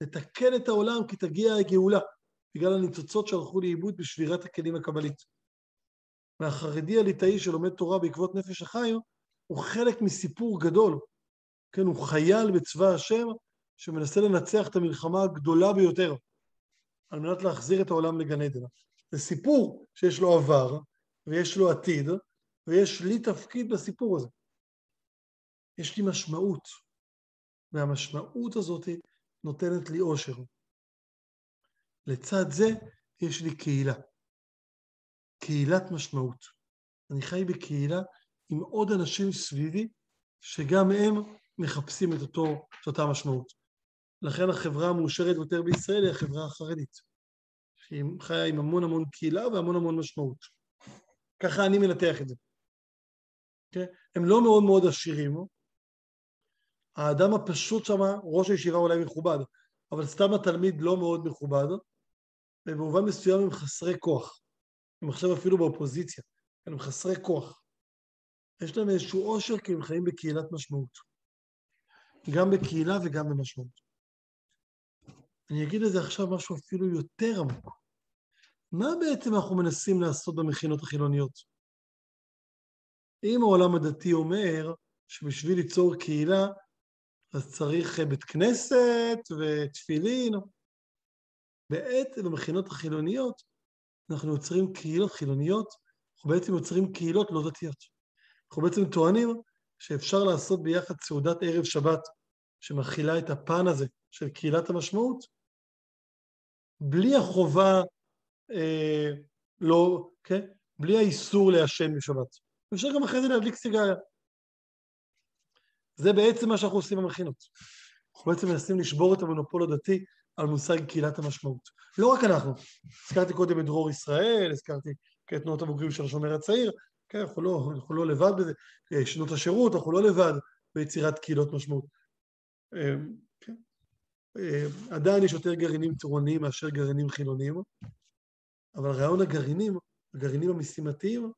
לתקן את העולם כי תגיע הגאולה, בגלל הניצוצות שהלכו לאיבוד בשבירת הכלים הקבלית. והחרדי הליטאי שלומד תורה בעקבות נפש החיים, הוא חלק מסיפור גדול. כן, הוא חייל בצבא השם שמנסה לנצח את המלחמה הגדולה ביותר על מנת להחזיר את העולם לגן עדן. זה סיפור שיש לו עבר ויש לו עתיד ויש לי תפקיד בסיפור הזה. יש לי משמעות, והמשמעות הזאת נותנת לי אושר. לצד זה יש לי קהילה, קהילת משמעות. אני חי בקהילה עם עוד אנשים סביבי, שגם הם מחפשים את, אותו, את אותה משמעות. לכן החברה המאושרת יותר בישראל היא החברה החרדית, שהיא חיה עם המון המון קהילה והמון המון משמעות. ככה אני מנתח את זה. Okay? כן? הם לא מאוד מאוד עשירים, האדם הפשוט שם, ראש הישיבה אולי מכובד, אבל סתם התלמיד לא מאוד מכובד, ובמובן מסוים הם חסרי כוח. הם עכשיו אפילו באופוזיציה, הם חסרי כוח. יש להם איזשהו עושר כי הם חיים בקהילת משמעות. גם בקהילה וגם במשמעות. אני אגיד לזה עכשיו משהו אפילו יותר עמוק. מה בעצם אנחנו מנסים לעשות במכינות החילוניות? אם העולם הדתי אומר שבשביל ליצור קהילה אז צריך בית כנסת ותפילין. בעצם במכינות החילוניות אנחנו יוצרים קהילות חילוניות, אנחנו בעצם יוצרים קהילות לא דתיות. אנחנו בעצם טוענים שאפשר לעשות ביחד סעודת ערב שבת שמכילה את הפן הזה של קהילת המשמעות, בלי החובה, אה, לא, כן? בלי האיסור לעשן בשבת. אפשר גם אחרי זה להדליק סיגריה. זה בעצם מה שאנחנו עושים במכינות. אנחנו בעצם מנסים לשבור את המונופול הדתי על מושג קהילת המשמעות. לא רק אנחנו, הזכרתי קודם את דרור ישראל, הזכרתי את תנועות הבוגרים של השומר הצעיר, כן, אנחנו לא, אנחנו לא לבד בזה, שנות השירות, אנחנו לא לבד ביצירת קהילות משמעות. אמ, כן. אמ, עדיין יש יותר גרעינים צורניים מאשר גרעינים חילוניים, אבל רעיון הגרעינים, הגרעינים המשימתיים,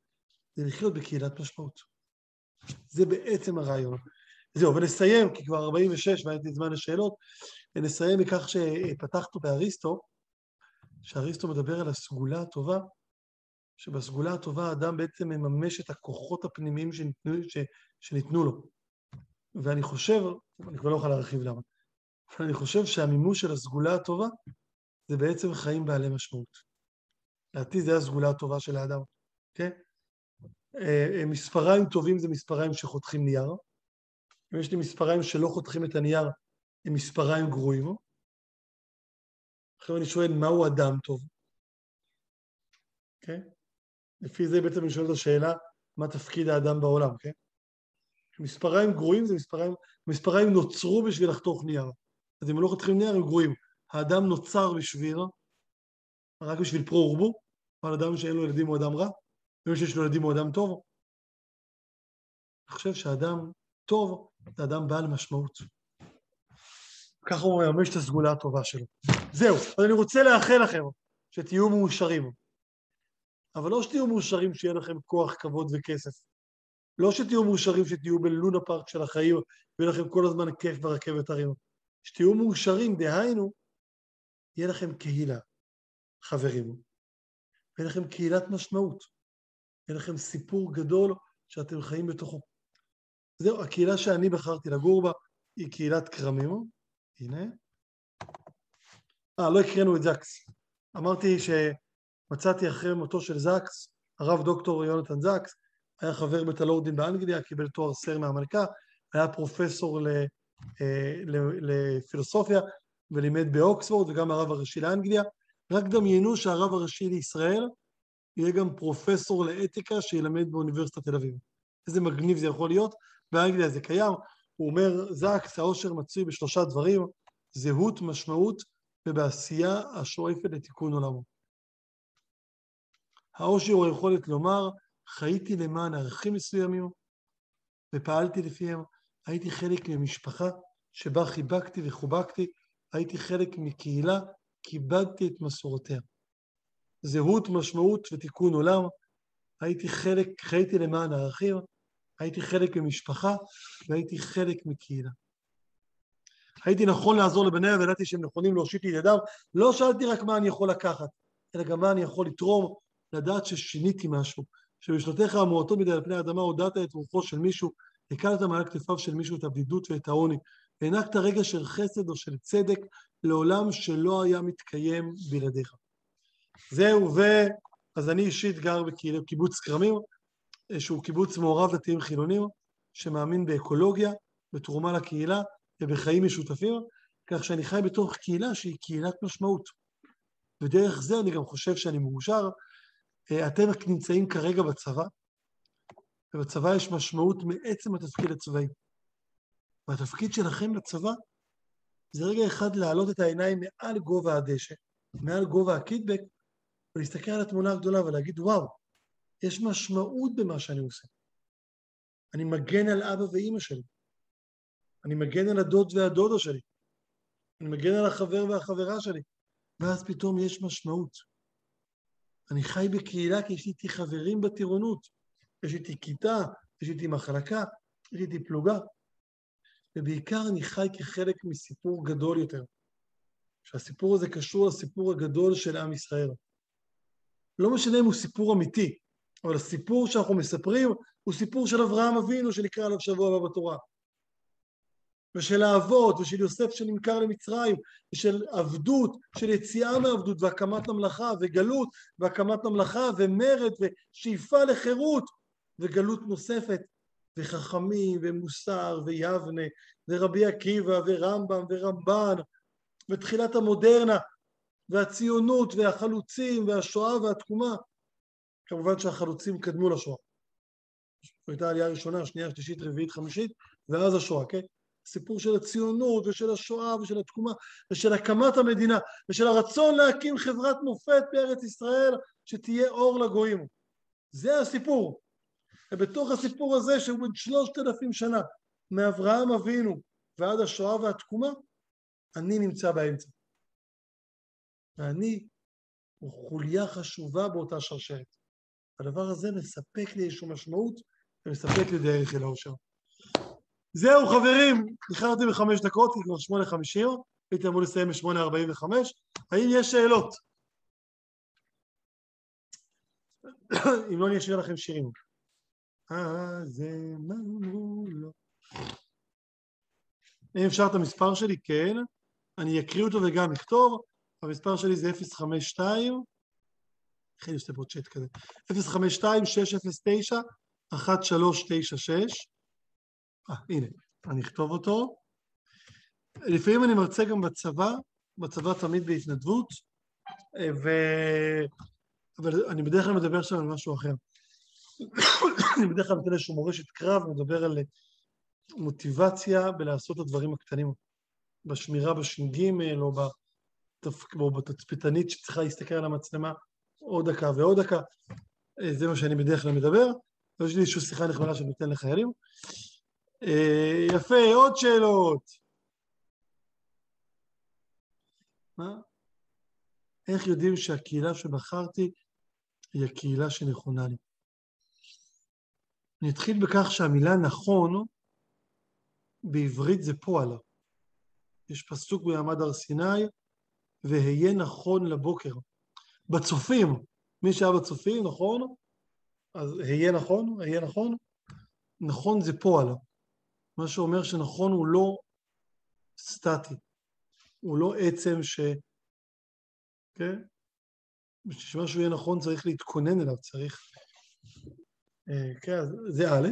זה לחיות בקהילת משמעות. זה בעצם הרעיון. זהו, ונסיים, כי כבר 46 והיה זמן לשאלות, ונסיים מכך שפתחנו באריסטו, שאריסטו מדבר על הסגולה הטובה, שבסגולה הטובה האדם בעצם מממש את הכוחות הפנימיים שניתנו, ש, שניתנו לו. ואני חושב, אני כבר לא יכול להרחיב למה, אבל אני חושב שהמימוש של הסגולה הטובה זה בעצם חיים בעלי משמעות. לדעתי זה הסגולה הטובה של האדם, כן? מספריים טובים זה מספריים שחותכים נייר, אם יש לי מספריים שלא חותכים את הנייר, הם מספריים גרועים. עכשיו אני שואל, מהו אדם טוב? כן? לפי זה בעצם אני שואל את השאלה, מה תפקיד האדם בעולם, כן? מספריים גרועים זה מספריים, מספריים נוצרו בשביל לחתוך נייר. אז אם לא חותכים נייר הם גרועים. האדם נוצר בשביל, רק בשביל פרו ורבו, אבל אדם שאין לו ילדים הוא אדם רע, ומי שיש לו ילדים הוא אדם טוב. אני חושב שאדם טוב זה אדם בעל משמעות. ככה הוא מממש את הסגולה הטובה שלו. זהו, אז אני רוצה לאחל לכם שתהיו מאושרים. אבל לא שתהיו מאושרים שיהיה לכם כוח, כבוד וכסף. לא שתהיו מאושרים שתהיו בלונה פארק של החיים ויהיה לכם כל הזמן כיף ברכבת הרים. שתהיו מאושרים, דהיינו, יהיה לכם קהילה, חברים. יהיה לכם קהילת משמעות. יהיה לכם סיפור גדול שאתם חיים בתוכו. זהו, הקהילה שאני בחרתי לגור בה היא קהילת כרמים. הנה. אה, לא הקראנו את זקס. אמרתי שמצאתי אחרי מותו של זקס, הרב דוקטור יונתן זקס, היה חבר בית הלורדין באנגליה, קיבל תואר סר מהמלכה, היה פרופסור אה, לפילוסופיה ולימד באוקספורד וגם הרב הראשי לאנגליה, רק דמיינו שהרב הראשי לישראל יהיה גם פרופסור לאתיקה שילמד באוניברסיטת תל אביב. איזה מגניב זה יכול להיות, באנגליה זה קיים. הוא אומר, זקס, העושר מצוי בשלושה דברים, זהות, משמעות ובעשייה השואפת לתיקון עולמו. העושר הוא היכולת לומר, חייתי למען ערכים מסוימים ופעלתי לפיהם, הייתי חלק ממשפחה שבה חיבקתי וחובקתי, הייתי חלק מקהילה, כיבדתי את מסורותיה. זהות, משמעות ותיקון עולם, הייתי חלק, חייתי למען הערכים, הייתי חלק ממשפחה והייתי חלק מקהילה. הייתי נכון לעזור לבניה וידעתי שהם נכונים להושיט לי ידיו. לא שאלתי רק מה אני יכול לקחת, אלא גם מה אני יכול לתרום, לדעת ששיניתי משהו, שבשנותיך המועטות מדי על פני האדמה הודעת את רוחו של מישהו, הקלת מעל כתפיו של מישהו את הבדידות ואת העוני, והענקת רגע של חסד או של צדק לעולם שלא היה מתקיים בלעדיך. זהו, ו... אז אני אישית גר בקיבוץ כרמים, שהוא קיבוץ מעורב דתיים חילונים, שמאמין באקולוגיה, בתרומה לקהילה ובחיים משותפים, כך שאני חי בתוך קהילה שהיא קהילת משמעות. ודרך זה אני גם חושב שאני מאושר. אה, אתם נמצאים כרגע בצבא, ובצבא יש משמעות מעצם התפקיד הצבאי. והתפקיד שלכם בצבא זה רגע אחד להעלות את העיניים מעל גובה הדשא, מעל גובה הקידבק, ולהסתכל על התמונה הגדולה ולהגיד, וואו, יש משמעות במה שאני עושה. אני מגן על אבא ואימא שלי. אני מגן על הדוד והדודה שלי. אני מגן על החבר והחברה שלי. ואז פתאום יש משמעות. אני חי בקהילה כי יש איתי חברים בטירונות. יש איתי כיתה, יש איתי מחלקה, יש איתי פלוגה. ובעיקר אני חי כחלק מסיפור גדול יותר. שהסיפור הזה קשור לסיפור הגדול של עם ישראל. לא משנה אם הוא סיפור אמיתי, אבל הסיפור שאנחנו מספרים הוא סיפור של אברהם אבינו שנקרא עליו שבוע הבא בתורה. ושל האבות, ושל יוסף שנמכר למצרים, ושל עבדות, של יציאה מעבדות, והקמת ממלכה, וגלות, והקמת ממלכה, ומרד, ושאיפה לחירות, וגלות נוספת, וחכמים, ומוסר, ויבנה, ורבי עקיבא, ורמב"ם, ורמב"ן, ותחילת המודרנה, והציונות, והחלוצים, והשואה והתקומה. כמובן שהחלוצים קדמו לשואה. הייתה עלייה ראשונה, שנייה, שלישית, רביעית, חמישית, ואז השואה, כן? סיפור של הציונות ושל השואה ושל התקומה ושל הקמת המדינה ושל הרצון להקים חברת מופת בארץ ישראל שתהיה אור לגויים. זה הסיפור. ובתוך הסיפור הזה שהוא בן שלושת אלפים שנה, מאברהם אבינו ועד השואה והתקומה, אני נמצא באמצע. ואני הוא חוליה חשובה באותה שרשרת. הדבר הזה מספק לי איזושהי משמעות ומספק לי דרך אל האושר. זהו חברים, איחרתי בחמש דקות, כי כבר שמונה חמישים, הייתי אמור לסיים בשמונה ארבעים וחמש. האם יש שאלות? [COUGHS] אם לא, אני אשאיר לכם שירים. אז מה אמרו לו? אם אפשר את המספר שלי, כן. אני אקריא אותו וגם אכתוב. המספר שלי זה 052, איך אני עושה פה צ'אט כזה? 052-609-1396. אה, הנה, אני אכתוב אותו. לפעמים אני מרצה גם בצבא, בצבא תמיד בהתנדבות, ו... אבל אני בדרך כלל מדבר שם על משהו אחר. [COUGHS] אני בדרך כלל נותן איזשהו מורשת קרב, מדבר על מוטיבציה בלעשות את הדברים הקטנים, בשמירה בש"ג או, בתפ... או בתצפיתנית שצריכה להסתכל על המצלמה עוד דקה ועוד דקה. זה מה שאני בדרך כלל מדבר. יש לי איזושהי שיחה נחמדה שאני נותן לחיילים. אה, יפה, עוד שאלות. מה? איך יודעים שהקהילה שבחרתי היא הקהילה שנכונה לי? אני אתחיל בכך שהמילה נכון בעברית זה פועל. יש פסוק במעמד הר סיני, והיה נכון לבוקר. בצופים, מי שהיה בצופים, נכון? אז היה נכון, היה נכון. נכון זה פועל. מה שאומר שנכון הוא לא סטטי, הוא לא עצם ש... כן? בשביל שמשהו יהיה נכון צריך להתכונן אליו, צריך... אה, כן, זה א',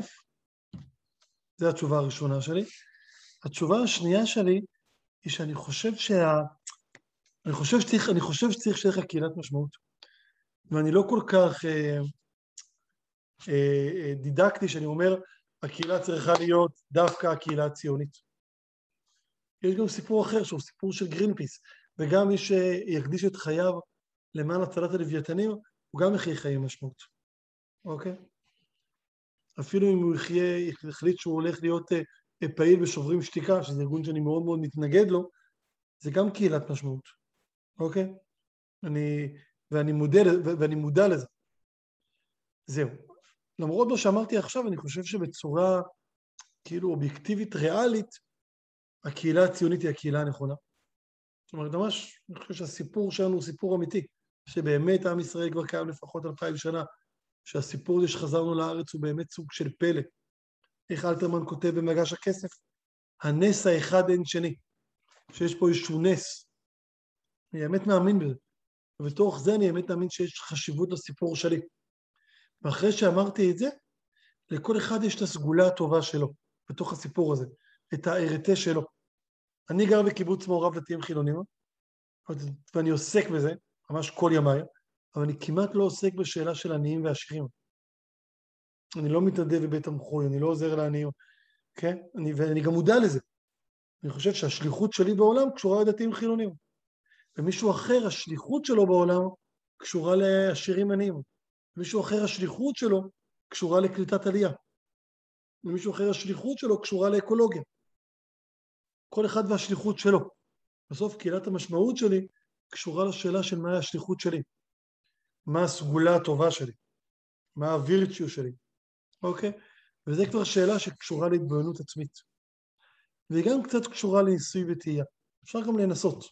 זו התשובה הראשונה שלי. התשובה השנייה שלי היא שאני חושב שה... אני חושב שצריך, אני חושב שצריך שיהיה לך קהילת משמעות. ואני לא כל כך אה, אה, אה, דידקטי שאני אומר, הקהילה צריכה להיות דווקא הקהילה הציונית. יש גם סיפור אחר שהוא סיפור של גרינפיס, וגם מי שיקדיש את חייו למען הצלת הלוויתנים, הוא גם יחיה חיי משמעות, אוקיי? אפילו אם הוא יחיה, יחליט שהוא הולך להיות אה, אה, פעיל בשוברים שתיקה, שזה ארגון שאני מאוד מאוד מתנגד לו, זה גם קהילת משמעות, אוקיי? אני, ואני, מודע, ואני מודע לזה. זהו. למרות מה שאמרתי עכשיו, אני חושב שבצורה כאילו אובייקטיבית, ריאלית, הקהילה הציונית היא הקהילה הנכונה. זאת אומרת, ממש, אני חושב שהסיפור שלנו הוא סיפור אמיתי, שבאמת עם ישראל כבר קיים לפחות אלפיים שנה, שהסיפור הזה שחזרנו לארץ הוא באמת סוג של פלא. איך אלתרמן כותב במגש הכסף? הנס האחד אין שני, שיש פה איזשהו נס. אני באמת מאמין בזה. ובתוך זה אני באמת מאמין שיש חשיבות לסיפור שלי. ואחרי שאמרתי את זה, לכל אחד יש את הסגולה הטובה שלו בתוך הסיפור הזה, את הארטה שלו. אני גר בקיבוץ מעורב דתיים חילונים, ואני עוסק בזה, ממש כל ימיי, אבל אני כמעט לא עוסק בשאלה של עניים ועשירים. אני לא מתנדב בבית המחוי, אני לא עוזר לעניים, כן? אני, ואני גם מודע לזה. אני חושב שהשליחות שלי בעולם קשורה לדתיים חילונים. ומישהו אחר, השליחות שלו בעולם קשורה לעשירים עניים. ומישהו אחר, השליחות שלו קשורה לקליטת עלייה. ומישהו אחר, השליחות שלו קשורה לאקולוגיה. כל אחד והשליחות שלו. בסוף קהילת המשמעות שלי קשורה לשאלה של מהי השליחות שלי. מה הסגולה הטובה שלי, מה הווירצ'יו שלי, אוקיי? וזו כבר שאלה שקשורה להתבוננות עצמית. והיא גם קצת קשורה לניסוי וטעייה. אפשר גם לנסות.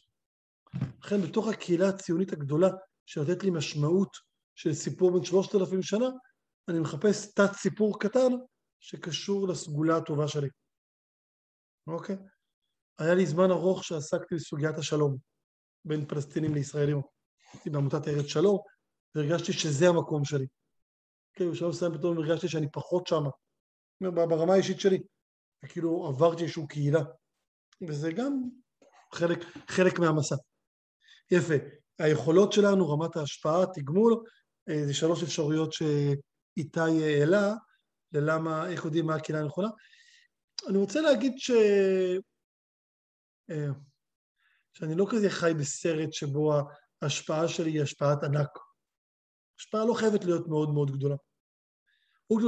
לכן בתוך הקהילה הציונית הגדולה שנותנת לי משמעות של סיפור בן שלושת אלפים שנה, אני מחפש תת סיפור קטן שקשור לסגולה הטובה שלי. אוקיי? היה לי זמן ארוך שעסקתי בסוגיית השלום בין פלסטינים לישראלים. הייתי בעמותת ארץ שלום, והרגשתי שזה המקום שלי. כן, בשלב מסוים פתאום הרגשתי שאני פחות שמה, ברמה האישית שלי, וכאילו עברתי איזושהי קהילה, וזה גם חלק, חלק מהמסע. יפה, היכולות שלנו, רמת ההשפעה, תגמול, אה, זה שלוש אפשרויות שאיתי העלה, ללמה, איך יודעים מה הקהילה הנכונה. אני רוצה להגיד ש... אה, שאני לא כזה חי בסרט שבו ההשפעה שלי היא השפעת ענק. השפעה לא חייבת להיות מאוד מאוד גדולה.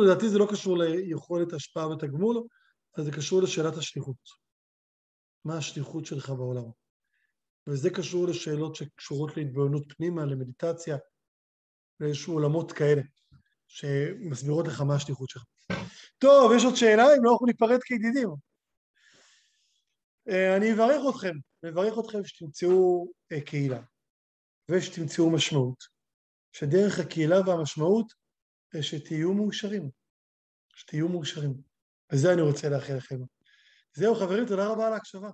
לדעתי זה לא קשור ליכולת השפעה ותגמול, אבל זה קשור לשאלת השליחות. מה השליחות שלך בעולם? וזה קשור לשאלות שקשורות להתבוננות פנימה, למדיטציה, לאיזשהו עולמות כאלה, שמסבירות לך מה השליחות שלך. טוב, יש עוד שאלה? אם לא, אנחנו ניפרד כידידים. אה, אני אברך אתכם, מברך אתכם שתמצאו אה, קהילה ושתמצאו משמעות. שדרך הקהילה והמשמעות שתהיו מאושרים, שתהיו מאושרים. וזה אני רוצה לאחל לכם. זהו חברים, תודה רבה על ההקשבה.